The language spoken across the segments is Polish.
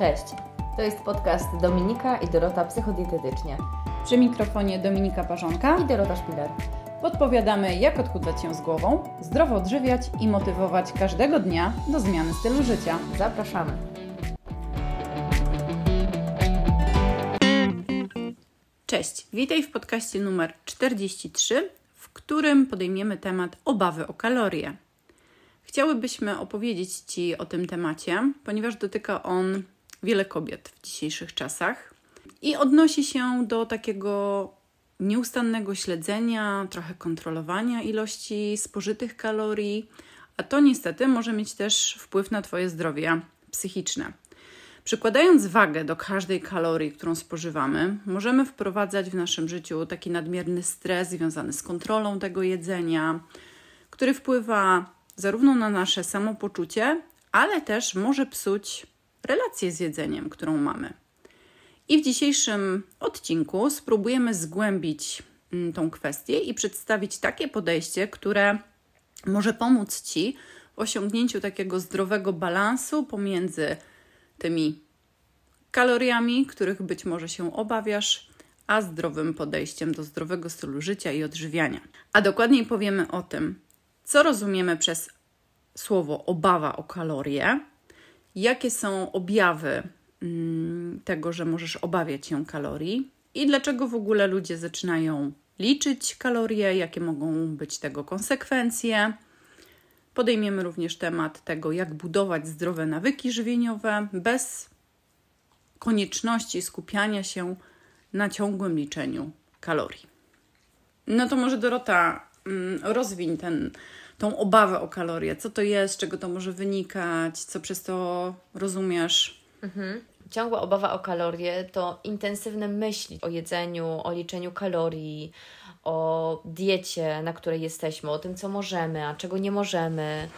Cześć, to jest podcast Dominika i Dorota Psychodietetycznie Przy mikrofonie Dominika Parzonka i Dorota Szpiler. podpowiadamy, jak odchudzać się z głową, zdrowo odżywiać i motywować każdego dnia do zmiany stylu życia. Zapraszamy. Cześć, witaj w podcaście numer 43, w którym podejmiemy temat obawy o kalorie. Chciałybyśmy opowiedzieć Ci o tym temacie, ponieważ dotyka on wiele kobiet w dzisiejszych czasach i odnosi się do takiego nieustannego śledzenia, trochę kontrolowania ilości spożytych kalorii, a to niestety może mieć też wpływ na Twoje zdrowie psychiczne. Przykładając wagę do każdej kalorii, którą spożywamy, możemy wprowadzać w naszym życiu taki nadmierny stres związany z kontrolą tego jedzenia, który wpływa zarówno na nasze samopoczucie, ale też może psuć relację z jedzeniem, którą mamy. I w dzisiejszym odcinku spróbujemy zgłębić mm, tą kwestię i przedstawić takie podejście, które może pomóc Ci w osiągnięciu takiego zdrowego balansu pomiędzy tymi kaloriami, których być może się obawiasz, a zdrowym podejściem do zdrowego stylu życia i odżywiania. A dokładniej powiemy o tym, co rozumiemy przez słowo obawa o kalorie, jakie są objawy mm, tego, że możesz obawiać się kalorii i dlaczego w ogóle ludzie zaczynają liczyć kalorie, jakie mogą być tego konsekwencje. Podejmiemy również temat tego, jak budować zdrowe nawyki żywieniowe bez konieczności skupiania się na ciągłym liczeniu kalorii. No to może Dorota, mm, rozwiń ten, tą obawę o kalorie. Co to jest, z czego to może wynikać, co przez to rozumiesz? Ciągła obawa o kalorie to intensywne myśli o jedzeniu, o liczeniu kalorii, o diecie, na której jesteśmy, o tym, co możemy, a czego nie możemy.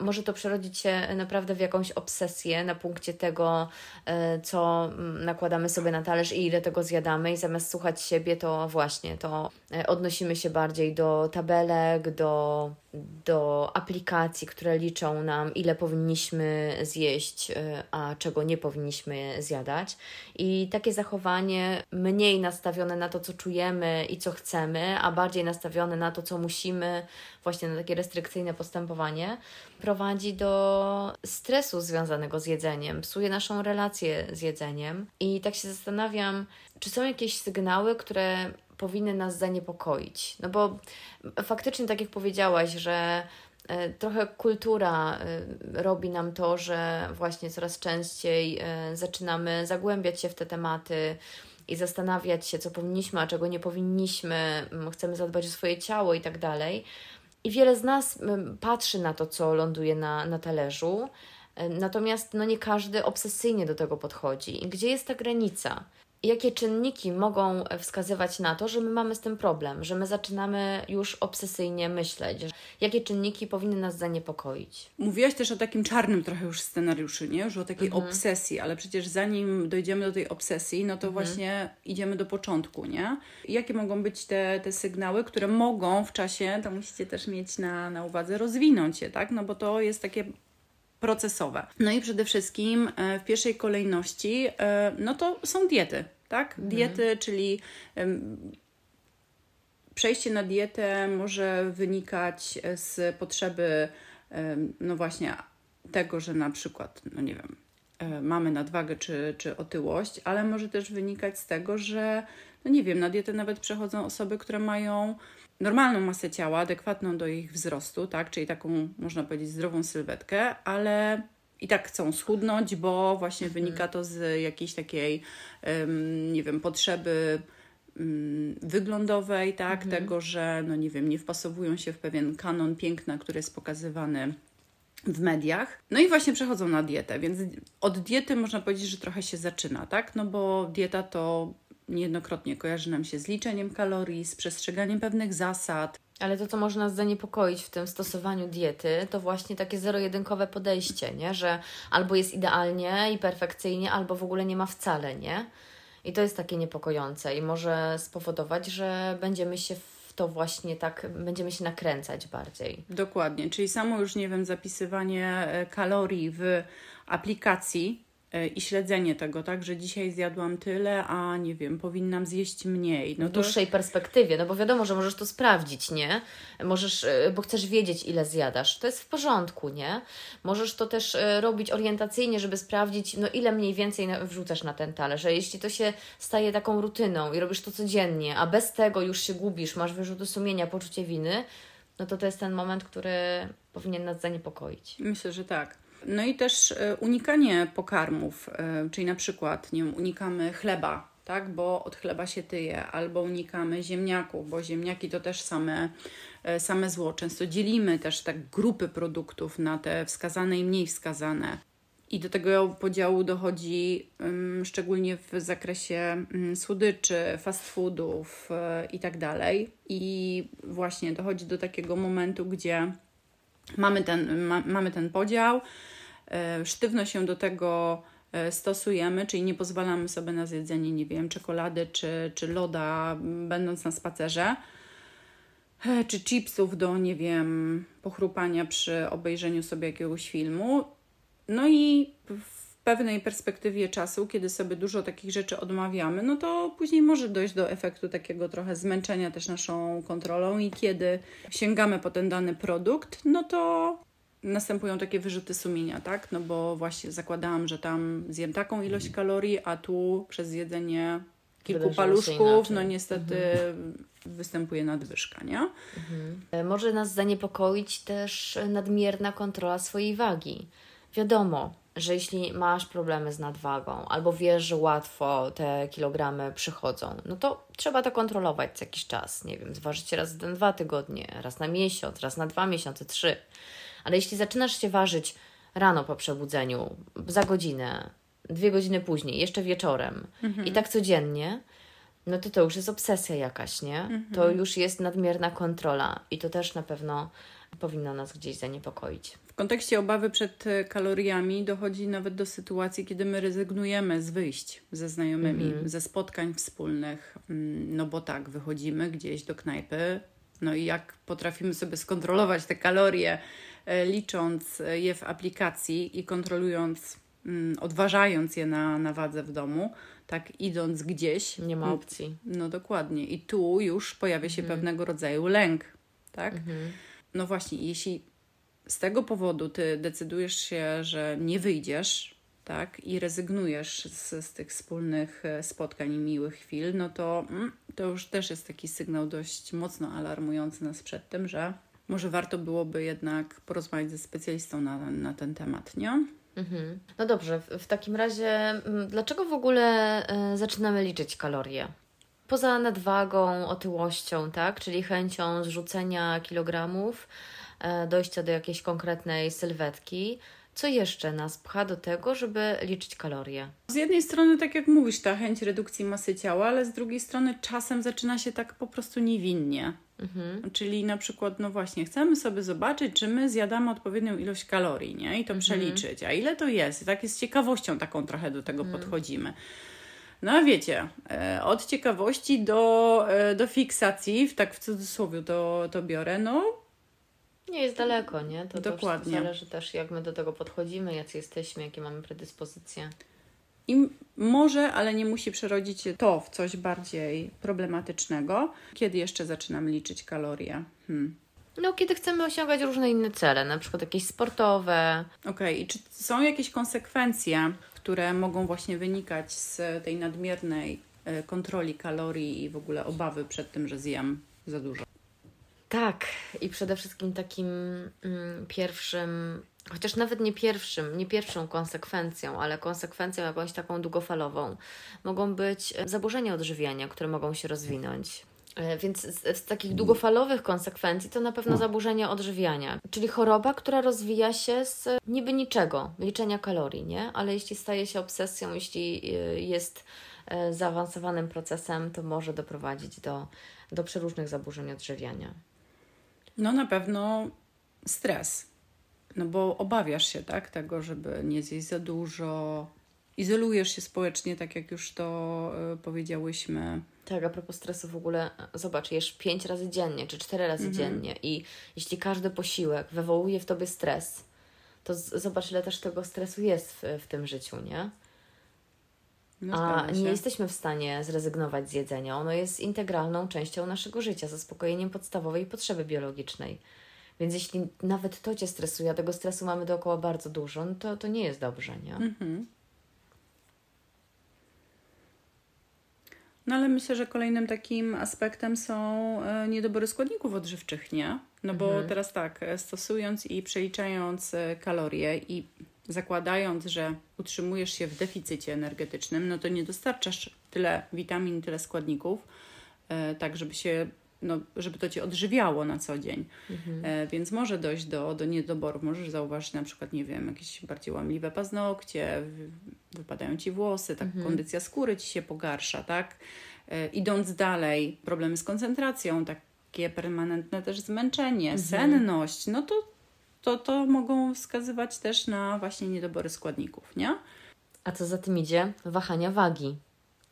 Może to przerodzić się naprawdę w jakąś obsesję na punkcie tego, e, co nakładamy sobie na talerz i ile tego zjadamy, i zamiast słuchać siebie, to właśnie to e, odnosimy się bardziej do tabelek, do, do aplikacji, które liczą nam, ile powinniśmy zjeść, e, a czego nie powinniśmy zjadać. I takie zachowanie mniej nastawione na to, co czujemy i co chcemy, a bardziej nastawione na to, co musimy, właśnie na takie restrykcyjne postępowanie, prowadzi do stresu związanego z jedzeniem, psuje naszą relację z jedzeniem. I tak się zastanawiam, czy są jakieś sygnały, które powinny nas zaniepokoić? No bo faktycznie, tak jak powiedziałaś, że e, trochę kultura e, robi nam to, że właśnie coraz częściej e, zaczynamy zagłębiać się w te tematy i zastanawiać się, co powinniśmy, a czego nie powinniśmy, chcemy zadbać o swoje ciało i tak dalej. I wiele z nas patrzy na to, co ląduje na, na talerzu, natomiast no, nie każdy obsesyjnie do tego podchodzi. I gdzie jest ta granica? Jakie czynniki mogą wskazywać na to, że my mamy z tym problem, że my zaczynamy już obsesyjnie myśleć? Jakie czynniki powinny nas zaniepokoić? Mówiłaś też o takim czarnym trochę już scenariuszu, nie? Już o takiej obsesji, ale przecież zanim dojdziemy do tej obsesji, no to właśnie idziemy do początku, nie? Jakie mogą być te, te sygnały, które mogą w czasie, to musicie też mieć na, na uwadze, rozwinąć się, tak? No bo to jest takie procesowe. No i przede wszystkim e, w pierwszej kolejności, e, no to są diety, tak? Diety, czyli em, przejście na dietę może wynikać z potrzeby, no właśnie, tego, że na przykład, no nie wiem, e, mamy nadwagę czy, czy otyłość, ale może też wynikać z tego, że, no nie wiem, na dietę nawet przechodzą osoby, które mają normalną masę ciała, adekwatną do ich wzrostu, tak, czyli taką, można powiedzieć, zdrową sylwetkę, ale i tak chcą schudnąć, bo właśnie wynika to z jakiejś takiej, em, nie wiem, potrzeby mm, wyglądowej, tak, tego, że, no nie wiem, nie wpasowują się w pewien kanon piękna, który jest pokazywany w mediach. No i właśnie przechodzą na dietę, więc od diety można powiedzieć, że trochę się zaczyna, tak? No bo dieta to niejednokrotnie kojarzy nam się z liczeniem kalorii, z przestrzeganiem pewnych zasad. Ale to, co może nas zaniepokoić w tym stosowaniu diety, to właśnie takie zero-jedynkowe podejście, nie? że albo jest idealnie i perfekcyjnie, albo w ogóle nie ma wcale, nie? I to jest takie niepokojące i może spowodować, że będziemy się w to właśnie tak, będziemy się nakręcać bardziej. Dokładnie, czyli samo już, nie wiem, zapisywanie e, kalorii w aplikacji i śledzenie tego, tak, że dzisiaj zjadłam tyle, a nie wiem, powinnam zjeść mniej. No w dłuższej to... perspektywie, no bo wiadomo, że możesz to sprawdzić, nie? Możesz, e, bo chcesz wiedzieć, ile zjadasz. To jest w porządku, nie? Możesz to też e, robić orientacyjnie, żeby sprawdzić, no ile mniej więcej wrzucasz na ten talerz. Że jeśli to się staje taką rutyną i robisz to codziennie, a bez tego już się gubisz, masz wyrzuty sumienia, poczucie winy, no to to jest ten moment, który powinien nas zaniepokoić. Myślę, że tak. No i też e, unikanie pokarmów, e, czyli na przykład nie wiem, unikamy chleba, tak, bo od chleba się tyje, albo unikamy ziemniaków, bo ziemniaki to też same, e, same zło. Często dzielimy też tak grupy produktów na te wskazane i mniej wskazane. I do tego podziału dochodzi um, szczególnie w zakresie um, słodyczy, fast foodów um, i tak dalej. I właśnie dochodzi do takiego momentu, gdzie mamy ten, ma, mamy ten podział, sztywno się do tego e, stosujemy, czyli nie pozwalamy sobie na zjedzenie, nie wiem, czekolady czy, czy loda, będąc na spacerze, e, czy chipsów do, nie wiem, pochrupania przy obejrzeniu sobie jakiegoś filmu. No i w pewnej perspektywie czasu, kiedy sobie dużo takich rzeczy odmawiamy, no to później może dojść do efektu takiego trochę zmęczenia też naszą kontrolą i kiedy sięgamy po ten dany produkt, no to następują takie wyrzuty sumienia, tak? No bo właśnie zakładałam, że tam zjem taką ilość kalorii, a tu przez jedzenie kilku paluszków, no niestety mhm. występuje nadwyżka, nie? Mhm. Może nas zaniepokoić też nadmierna kontrola swojej wagi. Wiadomo, że jeśli masz problemy z nadwagą albo wiesz, że łatwo te kilogramy przychodzą, no to trzeba to kontrolować co jakiś czas. Nie wiem, zważyć raz na dwa tygodnie, raz na miesiąc, raz na dwa miesiące, trzy. Ale jeśli zaczynasz się ważyć rano po przebudzeniu, za godzinę, dwie godziny później, jeszcze wieczorem mhm. i tak codziennie, no to to już jest obsesja jakaś, nie? Mhm. To już jest nadmierna kontrola i to też na pewno powinno nas gdzieś zaniepokoić. W kontekście obawy przed kaloriami dochodzi nawet do sytuacji, kiedy my rezygnujemy z wyjść ze znajomymi, mhm. ze spotkań wspólnych, mm, no bo tak, wychodzimy gdzieś do knajpy, no i jak potrafimy sobie skontrolować te kalorie, licząc je w aplikacji i kontrolując, mm, odważając je na, na wadze w domu, tak idąc gdzieś. Nie ma opcji. No dokładnie. I tu już pojawia się mhm. pewnego rodzaju lęk, tak? Mhm no właśnie, jeśli z tego powodu ty decydujesz się, że nie wyjdziesz, tak, i rezygnujesz z, z tych wspólnych e, spotkań i miłych chwil, no to mm, to już też jest taki sygnał dość mocno alarmujący nas przed tym, że może warto byłoby jednak porozmawiać ze specjalistą na, na ten temat, nie? Mhm. No dobrze, w, takim razie, mm, dlaczego w ogóle y, zaczynamy liczyć kalorie? poza nadwagą, otyłością, tak? Czyli chęcią zrzucenia kilogramów, e, dojścia do jakiejś konkretnej sylwetki, co jeszcze nas pcha do tego, żeby liczyć kalorie? Z jednej strony, tak jak mówisz, ta chęć redukcji masy ciała, ale z drugiej strony czasem zaczyna się tak po prostu niewinnie. Mhm. Czyli na przykład, no właśnie, chcemy sobie zobaczyć, czy my zjadamy odpowiednią ilość kalorii, nie? I to mhm. przeliczyć. A ile to jest? I tak jest z ciekawością taką trochę do tego mhm. podchodzimy. No a wiecie, e, od ciekawości do, e, do fiksacji, tak w cudzysłowie to, to biorę, no nie jest daleko, nie? To Dokładnie. To zależy też, jak my do tego podchodzimy, jacy jesteśmy, jakie mamy predyspozycje. I może, ale nie musi przerodzić to w coś bardziej problematycznego. Kiedy jeszcze zaczynam liczyć kalorie? Hmm. No, kiedy chcemy osiągać różne inne cele, na przykład jakieś sportowe. Okej, okay. i czy są jakieś konsekwencje które mogą właśnie wynikać z tej nadmiernej e, kontroli kalorii i w ogóle obawy przed tym, że zjem za dużo. Tak, i przede wszystkim takim mm, pierwszym, chociaż nawet nie pierwszym, nie pierwszą konsekwencją, ale konsekwencją jakąś taką długofalową, mogą być zaburzenia odżywiania, które mogą się rozwinąć. E, więc z, z, takich długofalowych konsekwencji to na pewno no. zaburzenie odżywiania, czyli choroba, która rozwija się z niby niczego, liczenia kalorii, nie? Ale jeśli staje się obsesją, jeśli e, jest e, zaawansowanym procesem, to może doprowadzić do, do przeróżnych zaburzeń odżywiania. No na pewno stres, no bo obawiasz się tak, tego, żeby nie zjeść za dużo, izolujesz się społecznie, tak jak już to y, powiedziałyśmy tak, a propos stresu w ogóle, zobacz, jesz pięć razy dziennie czy cztery razy mhm. dziennie i jeśli każdy posiłek wywołuje w tobie stres, to z- zobacz, ile też tego stresu jest w, w tym życiu, nie? No, A nie jesteśmy w stanie zrezygnować z jedzenia. Ono jest integralną częścią naszego życia, zaspokojeniem podstawowej potrzeby biologicznej. Więc jeśli nawet to Cię stresuje, a tego stresu mamy dookoła bardzo dużo, no to, to nie jest dobrze, nie? Mhm. No ale myślę, że kolejnym takim aspektem są e, niedobory składników odżywczych, nie? No bo mhm. teraz tak, e, stosując i przeliczając e, kalorie i zakładając, że utrzymujesz się w deficycie energetycznym, no to nie dostarczasz tyle witamin, tyle składników, tak żeby się no, żeby to cię odżywiało na co dzień. Mhm. E, więc może dojść do, do niedoborów. Możesz zauważyć na przykład, nie wiem, jakieś bardziej łamliwe paznokcie, wypadają ci włosy, tak mhm. kondycja skóry ci się pogarsza, tak? E, idąc dalej, problemy z koncentracją, takie permanentne też zmęczenie, mhm. senność, no to, to, to mogą wskazywać też na właśnie niedobory składników, nie? A co za tym idzie? Wahania wagi.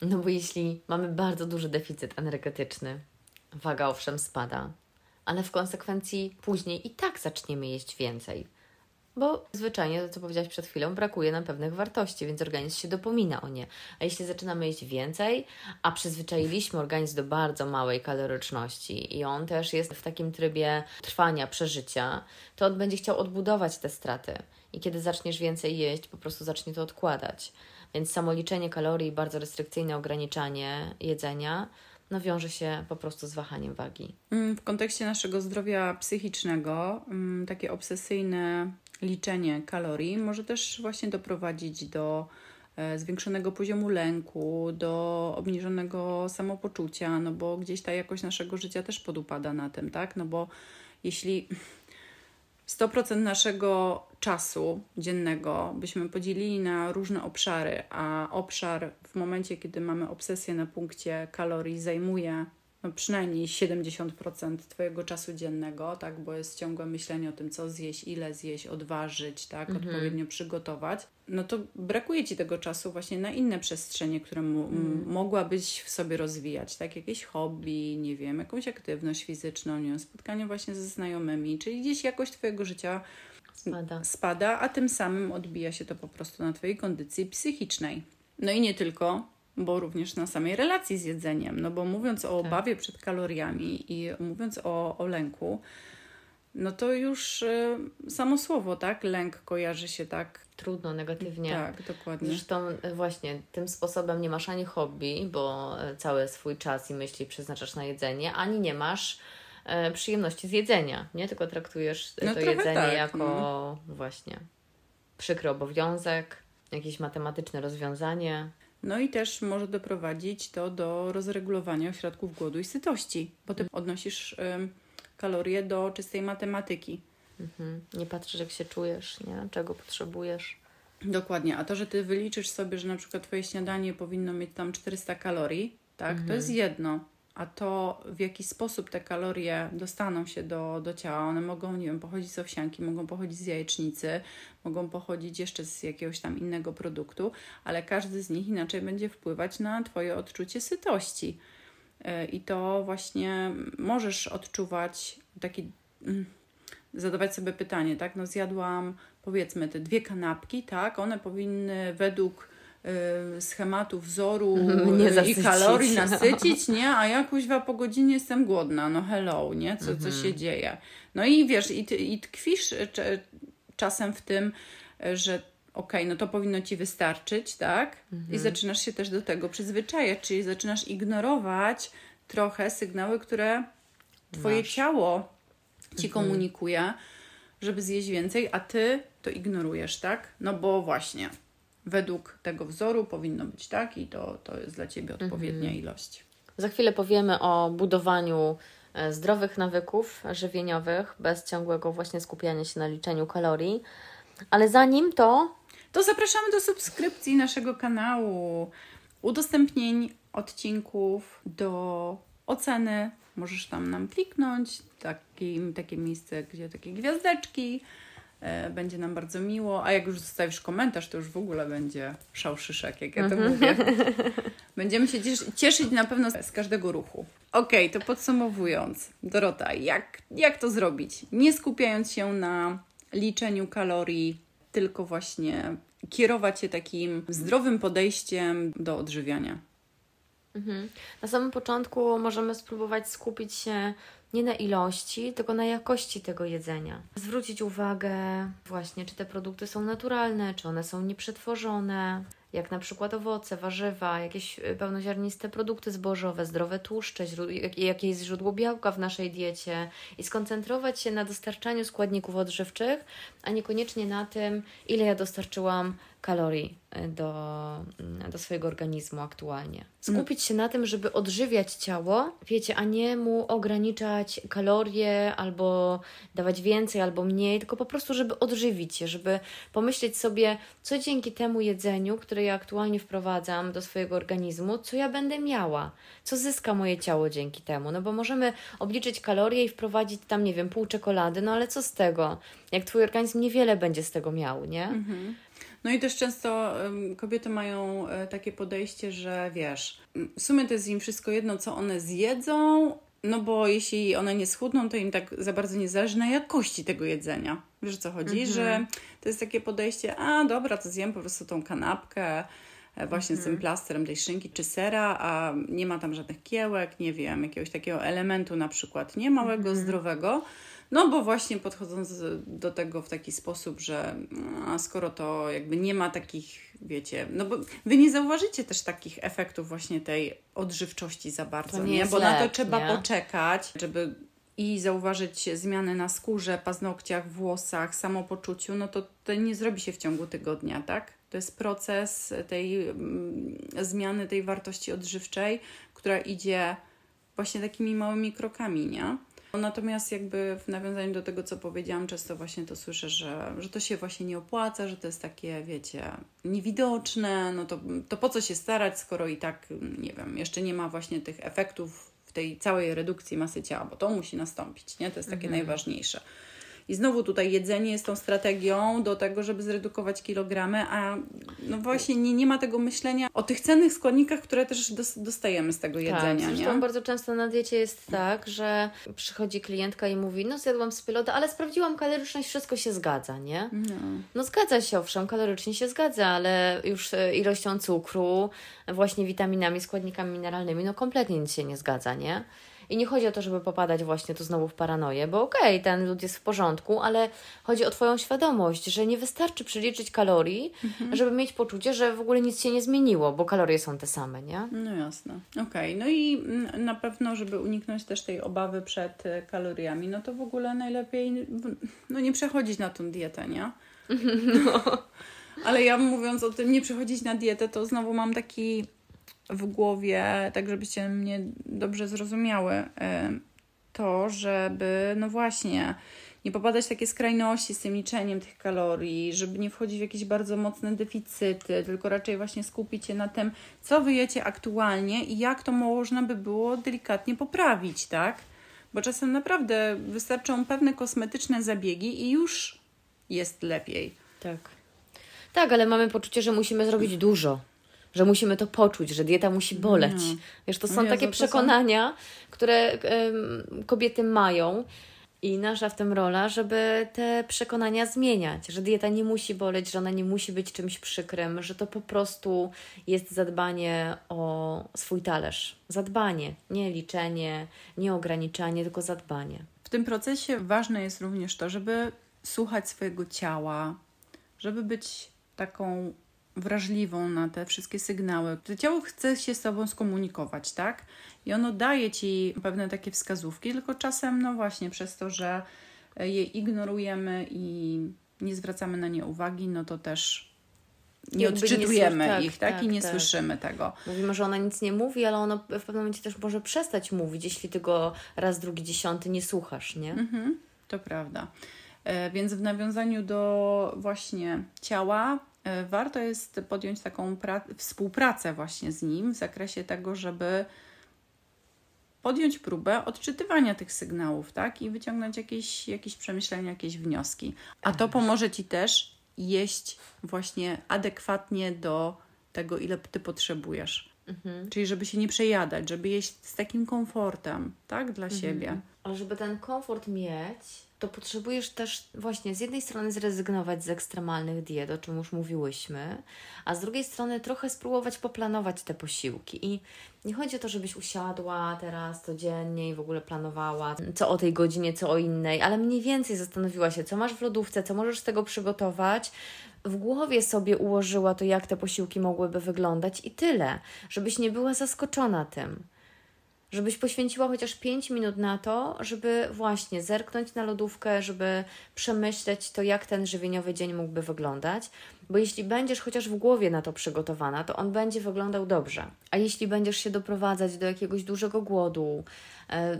No bo jeśli mamy bardzo duży deficyt energetyczny, Waga owszem spada, ale w konsekwencji później i tak zaczniemy jeść więcej. Bo zwyczajnie, to co powiedziałaś przed chwilą, brakuje nam pewnych wartości, więc organizm się dopomina o nie. A jeśli zaczynamy jeść więcej, a przyzwyczailiśmy organizm do bardzo małej kaloryczności i on też jest w takim trybie trwania, przeżycia, to on będzie chciał odbudować te straty. I kiedy zaczniesz więcej jeść, po prostu zacznie to odkładać. Więc samo liczenie kalorii, bardzo restrykcyjne ograniczanie jedzenia no wiąże się po prostu z wahaniem wagi. Mm, w kontekście naszego zdrowia psychicznego, mm, takie obsesyjne liczenie kalorii może też właśnie doprowadzić do e, zwiększonego poziomu lęku, do obniżonego samopoczucia, no bo gdzieś ta jakość naszego życia też podupada na tym, tak? No bo jeśli 100% naszego czasu dziennego byśmy podzielili na różne obszary, a obszar w momencie, kiedy mamy obsesję na punkcie kalorii, zajmuje no przynajmniej 70% Twojego czasu dziennego, tak, bo jest ciągłe myślenie o tym, co zjeść, ile zjeść, odważyć, tak, mhm. odpowiednio przygotować, no to brakuje Ci tego czasu właśnie na inne przestrzenie, które mhm. mogłabyś w sobie rozwijać, tak, jakieś hobby, nie wiem, jakąś aktywność fizyczną, nie wiem, spotkanie właśnie ze znajomymi, czyli gdzieś jakość Twojego życia spada. spada, a tym samym odbija się to po prostu na Twojej kondycji psychicznej. No i nie tylko, bo również na samej relacji z jedzeniem. No bo mówiąc o tak. obawie przed kaloriami i mówiąc o, o lęku, no to już y, samo słowo, tak? Lęk kojarzy się tak. Trudno, negatywnie. Tak, dokładnie. Zresztą y, właśnie tym sposobem nie masz ani hobby, bo y, cały swój czas i myśli przeznaczasz na jedzenie, ani nie masz y, przyjemności z jedzenia, nie? Tylko traktujesz no to jedzenie tak, jako no. właśnie przykry obowiązek, jakieś matematyczne rozwiązanie. No i też może doprowadzić to do rozregulowania ośrodków głodu i sytości, bo ty odnosisz kalorie do czystej matematyki. Mhm. Nie patrzysz, jak się czujesz, nie? czego potrzebujesz. Dokładnie, a to, że ty wyliczysz sobie, że na przykład twoje śniadanie powinno mieć tam 400 kalorii, tak, mhm. to jest jedno a to w jaki sposób te kalorie dostaną się do, do ciała, one mogą, nie wiem, pochodzić z owsianki, mogą pochodzić z jajecznicy, mogą pochodzić jeszcze z jakiegoś tam innego produktu, ale każdy z nich inaczej będzie wpływać na Twoje odczucie sytości. E, I to właśnie możesz odczuwać taki, mm, zadawać sobie pytanie, tak? No zjadłam powiedzmy te dwie kanapki, tak? One powinny według schematu, wzoru y, i kalorii nasycić, nie? A ja kuźwa po godzinie jestem głodna, no hello, nie? Co, co mhm. się dzieje? No i wiesz, i, i tkwisz czasem w tym, że okej, okay, no to powinno ci wystarczyć, tak? Mhm. I zaczynasz się też do tego przyzwyczajać, czyli zaczynasz ignorować trochę sygnały, które twoje Masz. ciało ci mhm. komunikuje, żeby zjeść więcej, a ty to ignorujesz, tak? No bo właśnie według tego wzoru powinno być tak i to, to jest dla Ciebie odpowiednia mhm. ilość. Za chwilę powiemy o budowaniu e, zdrowych nawyków żywieniowych bez ciągłego właśnie skupiania się na liczeniu kalorii. Ale zanim to. To zapraszamy do subskrypcji naszego kanału, udostępnień odcinków, do oceny. Możesz tam nam kliknąć, taki, takie miejsce, gdzie takie gwiazdeczki będzie nam bardzo miło, a jak już zostawisz komentarz, to już w ogóle będzie szałszyszek, jak ja to mhm. mówię. Będziemy się cieszyć na pewno z każdego ruchu. Okej, okay, to podsumowując, Dorota, jak, jak to zrobić? Nie skupiając się na liczeniu kalorii, tylko właśnie kierować się takim zdrowym podejściem do odżywiania. Mhm. Na samym początku możemy spróbować skupić się nie na ilości, tylko na jakości tego jedzenia. Zwrócić uwagę właśnie, czy te produkty są naturalne, czy one są nieprzetworzone, jak na przykład owoce, warzywa, jakieś y, pełnoziarniste produkty zbożowe, zdrowe tłuszcze, jakie jest źródło białka w naszej diecie i skoncentrować się na dostarczaniu składników odżywczych, a niekoniecznie na tym, ile ja dostarczyłam kalorii y, do, mm, do swojego organizmu aktualnie. Skupić się na tym, żeby odżywiać ciało, wiecie, a nie mu ograniczać kalorie albo dawać więcej albo mniej, tylko po prostu, żeby odżywić je, żeby pomyśleć sobie, co dzięki temu jedzeniu, które ja aktualnie wprowadzam do swojego organizmu, co ja będę miała, co zyska moje ciało dzięki temu. No bo możemy obliczyć kalorie i wprowadzić tam, nie wiem, pół czekolady, no ale co z tego? Jak Twój organizm niewiele będzie z tego miał, nie? Mhm. No i też często kobiety mają e, takie podejście, że wiesz, w sumie to jest im wszystko jedno, co one zjedzą, no bo jeśli one nie schudną, to im tak za bardzo nie zależy na jakości tego jedzenia. Wiesz o co chodzi? Mhm. Że to jest takie podejście, a dobra, to zjem po prostu tą kanapkę e, właśnie mhm. z tym mhm. plasterem tej szynki czy sera, a nie ma tam żadnych kiełek, nie wiem, jakiegoś takiego elementu na przykład, nie małego, mhm. zdrowego, no bo właśnie podchodząc do tego w taki sposób, że a skoro to jakby nie ma takich, wiecie, no bo wy nie zauważycie też takich efektów właśnie tej odżywczości za bardzo, nie? Bo na to trzeba nie? poczekać, żeby i zauważyć zmiany na skórze, paznokciach, włosach, samopoczuciu, no to to nie zrobi się w ciągu tygodnia, tak? To jest proces tej mm, zmiany tej wartości odżywczej, która idzie właśnie takimi małymi krokami, nie? Natomiast jakby w nawiązaniu do tego, co powiedziałam, często właśnie to słyszę, że, że to się właśnie nie opłaca, że to jest takie, wiecie, niewidoczne, no to, to po co się starać, skoro i tak, nie wiem, jeszcze nie ma właśnie tych efektów w tej całej redukcji masy ciała, bo to musi nastąpić, nie? To jest takie mhm. najważniejsze. I znowu tutaj jedzenie jest tą strategią do tego, żeby zredukować kilogramy, a no właśnie nie, nie ma tego myślenia o tych cennych składnikach, które też dostajemy z tego tak, jedzenia. Tak, zresztą nie? bardzo często na diecie jest tak, że przychodzi klientka i mówi, no zjadłam spylodę, ale sprawdziłam kaloryczność, wszystko się zgadza, nie? No. no zgadza się, owszem, kalorycznie się zgadza, ale już e, ilością cukru, właśnie witaminami, składnikami mineralnymi, no kompletnie nic się nie zgadza, nie? I nie chodzi o to, żeby popadać właśnie tu znowu w paranoję, bo okej, okay, ten lód jest w porządku, ale chodzi o Twoją świadomość, że nie wystarczy przeliczyć kalorii, mhm. żeby mieć poczucie, że w ogóle nic się nie zmieniło, bo kalorie są te same, nie? No jasne. Okej, okay. no i na pewno, żeby uniknąć też tej obawy przed e, kaloriami, no to w ogóle najlepiej no nie przechodzić na tą dietę, nie? No. Ale ja mówiąc o tym, nie przechodzić na dietę, to znowu mam taki w głowie, tak żebyście mnie dobrze zrozumiały, to, żeby, no właśnie, nie popadać w takie skrajności z tym liczeniem tych kalorii, żeby nie wchodzić w jakieś bardzo mocne deficyty, tylko raczej właśnie skupić się na tym, co wyjecie aktualnie i jak to można by było delikatnie poprawić, tak? Bo czasem naprawdę wystarczą pewne kosmetyczne zabiegi i już jest lepiej. Tak. Tak, ale mamy poczucie, że musimy zrobić dużo że musimy to poczuć, że dieta musi boleć. No. Wiesz, to są no takie przekonania, są... które kobiety mają. I nasza w tym rola, żeby te przekonania zmieniać, że dieta nie musi boleć, że ona nie musi być czymś przykrym, że to po prostu jest zadbanie o swój talerz. Zadbanie, nie liczenie, nie ograniczanie, tylko zadbanie. W tym procesie ważne jest również to, żeby słuchać swojego ciała, żeby być taką wrażliwą na te wszystkie sygnały. To ciało chce się z Tobą skomunikować, tak? I ono daje Ci pewne takie wskazówki, tylko czasem, no właśnie, przez to, że je ignorujemy i nie zwracamy na nie uwagi, no to też nie Jakby odczytujemy nie tak, ich, tak? tak? I nie tak. słyszymy tego. Mówimy, że ona nic nie mówi, ale ono w pewnym momencie też może przestać mówić, jeśli ty go raz, drugi, dziesiąty nie słuchasz, nie? Mhm, to prawda. E, więc w nawiązaniu do właśnie ciała, warto jest podjąć taką współpracę właśnie z nim w zakresie tego, żeby podjąć próbę odczytywania tych sygnałów, tak? I wyciągnąć jakieś, jakieś przemyślenia, jakieś wnioski. A to pomoże Ci też jeść właśnie adekwatnie do tego, ile Ty potrzebujesz. Mhm. Czyli żeby się nie przejadać, żeby jeść z takim komfortem, tak? Dla mhm. siebie. Ale żeby ten komfort mieć, to potrzebujesz też właśnie z jednej strony zrezygnować z ekstremalnych diet, o czym już mówiłyśmy, a z drugiej strony trochę spróbować poplanować te posiłki. I nie chodzi o to, żebyś usiadła teraz codziennie i w ogóle planowała, co o tej godzinie, co o innej, ale mniej więcej zastanowiła się, co masz w lodówce, co możesz z tego przygotować, w głowie sobie ułożyła to, jak te posiłki mogłyby wyglądać i tyle, żebyś nie była zaskoczona tym. Żebyś poświęciła chociaż 5 minut na to, żeby właśnie zerknąć na lodówkę, żeby przemyśleć to, jak ten żywieniowy dzień mógłby wyglądać. Bo jeśli będziesz chociaż w głowie na to przygotowana, to on będzie wyglądał dobrze. A jeśli będziesz się doprowadzać do jakiegoś dużego głodu,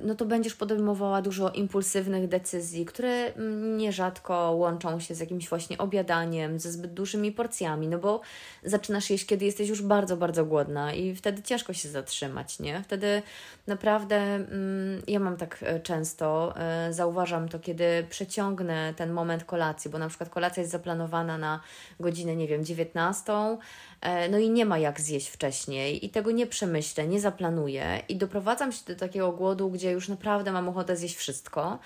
no to będziesz podejmowała dużo impulsywnych decyzji, które mm, nierzadko łączą się z jakimś właśnie obiadaniem, ze zbyt dużymi porcjami, no bo zaczynasz jeść, kiedy jesteś już bardzo, bardzo głodna i wtedy ciężko się zatrzymać, nie? Wtedy naprawdę mm, ja mam tak e, często, e, zauważam to, kiedy przeciągnę ten moment kolacji, bo na przykład kolacja jest zaplanowana na godzinę, nie wiem, 19, E, no i nie ma jak zjeść wcześniej i tego nie przemyślę, nie zaplanuję i doprowadzam się do takiego głodu, gdzie już naprawdę mam ochotę zjeść wszystko,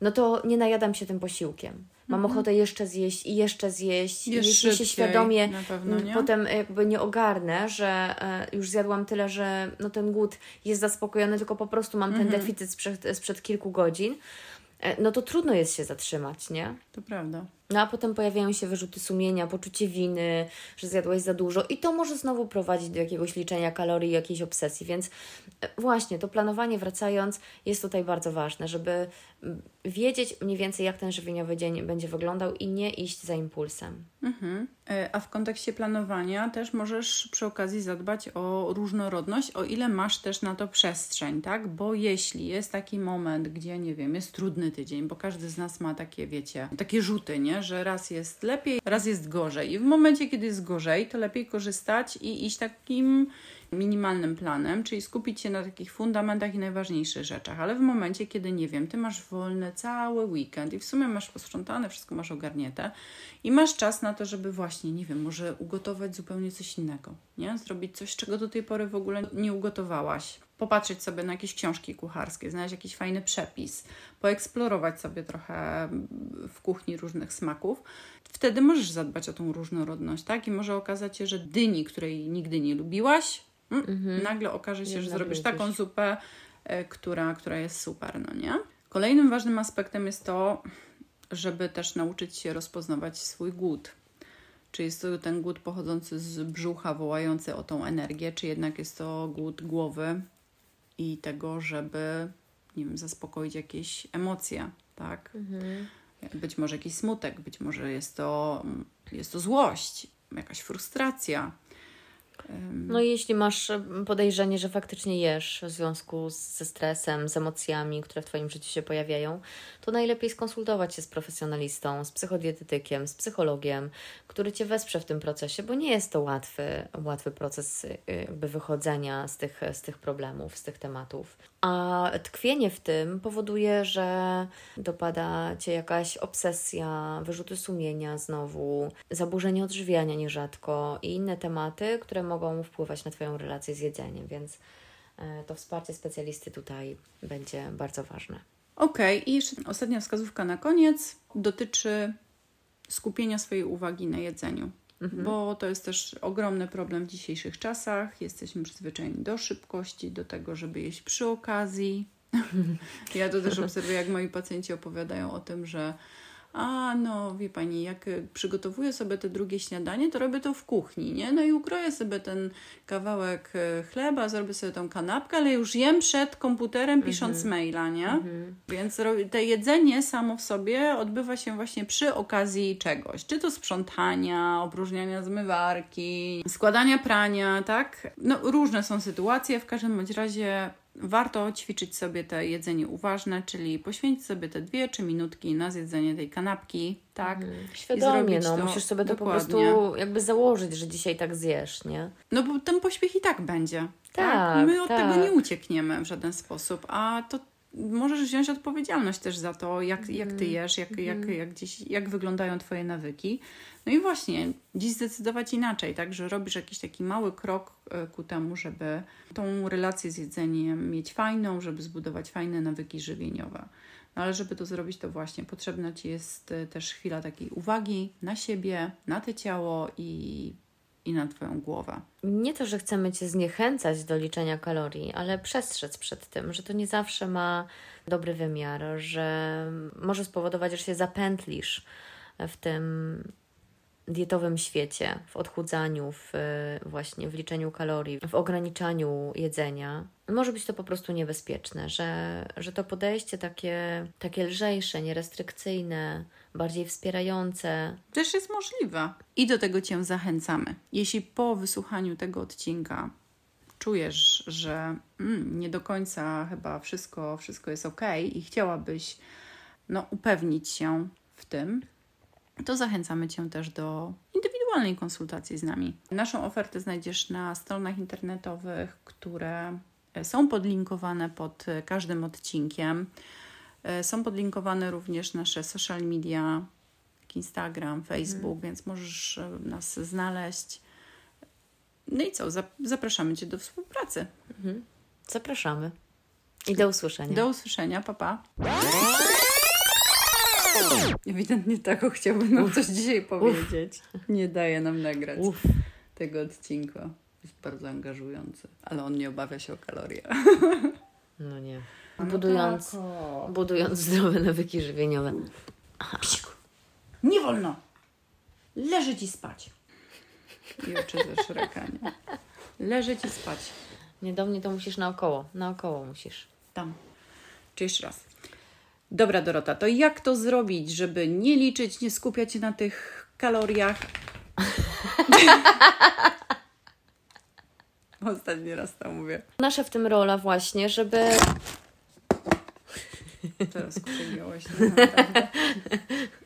no to nie najadam się tym posiłkiem. Mam mhm. ochotę jeszcze zjeść i jeszcze zjeść. Jest jeśli się świadomie pewno, nie? potem jakby nie ogarnę, że e, już zjadłam tyle, że no ten głód jest zaspokojony, tylko po prostu mam mhm. ten deficyt sprzed, sprzed kilku godzin, e, no to trudno jest się zatrzymać, nie? To prawda. No a potem pojawiają się wyrzuty sumienia, poczucie winy, że zjadłeś za dużo i to może znowu prowadzić do jakiegoś liczenia kalorii, jakiejś obsesji. Więc e, właśnie to planowanie, wracając, jest tutaj bardzo ważne, żeby wiedzieć mniej więcej, jak ten żywieniowy dzień będzie wyglądał i nie iść za impulsem. Mhm. E, a w kontekście planowania też możesz przy okazji zadbać o różnorodność, o ile masz też na to przestrzeń, tak? Bo jeśli jest taki moment, gdzie nie wiem, jest trudny tydzień, bo każdy z nas ma takie, wiecie, takie rzuty, nie? Że raz jest lepiej, raz jest gorzej. I w momencie, kiedy jest gorzej, to lepiej korzystać i iść takim minimalnym planem, czyli skupić się na takich fundamentach i najważniejszych rzeczach. Ale w momencie, kiedy nie wiem, ty masz wolny cały weekend i w sumie masz posprzątane, wszystko masz ogarnięte i masz czas na to, żeby właśnie, nie wiem, może ugotować zupełnie coś innego, nie? Zrobić coś, czego do tej pory w ogóle nie ugotowałaś. Popatrzeć sobie na jakieś książki kucharskie, znaleźć jakiś fajny przepis, poeksplorować sobie trochę w kuchni różnych smaków wtedy możesz zadbać o tą różnorodność, tak? I może okazać się, że dyni, której nigdy nie lubiłaś, mm, mhm. nagle okaże się, że zrobisz taką zupę, e, która, która jest super, no nie? Kolejnym ważnym aspektem jest to, żeby też nauczyć się rozpoznawać swój głód. Czy jest to ten głód pochodzący z brzucha, wołający o tą energię, czy jednak jest to głód głowy i tego, żeby, nie wiem, zaspokoić jakieś emocje, tak? Mhm. Być może jakiś smutek, być może jest to, jest to złość, jakaś frustracja. No jeśli masz podejrzenie, że faktycznie jesz w związku ze stresem, z emocjami, które w Twoim życiu się pojawiają, to najlepiej skonsultować się z profesjonalistą, z psychodietetykiem, z psychologiem, który Cię wesprze w tym procesie, bo nie jest to łatwy, łatwy proces y, jakby wychodzenia z tych, z tych problemów, z tych tematów. A tkwienie w tym powoduje, że dopada cię jakaś obsesja, wyrzuty sumienia znowu, zaburzenie odżywiania nierzadko i inne tematy, które mogą wpływać na Twoją relację z jedzeniem, więc e, to wsparcie specjalisty tutaj będzie bardzo ważne. Okej, okay. i jeszcze ostatnia wskazówka na koniec dotyczy skupienia swojej uwagi na jedzeniu. Mhm. Bo to jest też ogromny problem w dzisiejszych czasach. Jesteśmy przyzwyczajeni do szybkości, do tego, żeby jeść przy okazji. ja to też obserwuję, jak moi pacjenci opowiadają o tym, że a no wie pani, jak przygotowuję sobie te drugie śniadanie, to robię to w kuchni, nie? No i ukroję sobie ten kawałek e, chleba, zrobię sobie tą kanapkę, ale już jem przed komputerem pisząc -hmm. maila, nie? -hmm. Więc to jedzenie samo w sobie odbywa się właśnie przy okazji czegoś, czy to sprzątania, opróżniania zmywarki, składania prania, tak? No różne są sytuacje, w każdym bądź razie warto ćwiczyć sobie to jedzenie uważne, czyli poświęcić sobie te dwie czy minutki na zjedzenie tej kanapki, tak? Mm, świadomie, no, to, musisz sobie to dokładnie. po prostu jakby założyć, że dzisiaj tak zjesz, nie? No bo ten pośpiech i tak będzie, tak? tak? My od tak. tego nie uciekniemy w żaden sposób, a to możesz wziąć odpowiedzialność też za to, jak, jak ty mhm. jesz, jak, jak, mhm. jak, gdzieś, jak wyglądają twoje nawyki. No i właśnie, dziś zdecydować inaczej, tak, że robisz jakiś taki mały krok e, ku temu, żeby tą relację z jedzeniem mieć fajną, żeby zbudować fajne nawyki żywieniowe. No ale żeby to zrobić, to właśnie potrzebna Ci jest y, też chwila takiej uwagi na siebie, na Te ciało i, i na Twoją głowę. Nie to, że chcemy Cię zniechęcać do liczenia kalorii, ale przestrzec przed tym, że to nie zawsze ma dobry wymiar, że może spowodować, że się zapętlisz w tym dietowym świecie, w odchudzaniu, w właśnie w liczeniu kalorii, w ograniczaniu jedzenia, może być to po prostu niebezpieczne, że, że to podejście takie, takie lżejsze, nierestrykcyjne, bardziej wspierające. Też jest możliwe. I do tego Cię zachęcamy. Jeśli po wysłuchaniu tego odcinka czujesz, że mm, nie do końca chyba wszystko, wszystko jest ok i chciałabyś no, upewnić się w tym, to zachęcamy Cię też do indywidualnej konsultacji z nami. Naszą ofertę znajdziesz na stronach internetowych, które są podlinkowane pod każdym odcinkiem. Są podlinkowane również nasze social media, Instagram, Facebook, więc możesz nas znaleźć. No i co? Zapraszamy Cię do współpracy. Mhm. Zapraszamy. I do usłyszenia. Do usłyszenia, papa. Ewidentnie tak chciałbym nam coś dzisiaj powiedzieć. Uf. Nie daje nam nagrać Uf. tego odcinka. Jest bardzo angażujący, ale on nie obawia się o kalorie. No nie. Budując, no budując zdrowe nawyki żywieniowe. Psiku. Nie wolno! Leży ci spać. I oczy zeszrekanie. Leży ci spać. Nie do mnie to musisz naokoło. Naokoło musisz. Tam. Czy jeszcze raz. Dobra, Dorota, to jak to zrobić, żeby nie liczyć, nie skupiać się na tych kaloriach? Ostatni raz to mówię. Nasza w tym rola właśnie, żeby... Teraz przegięłaś.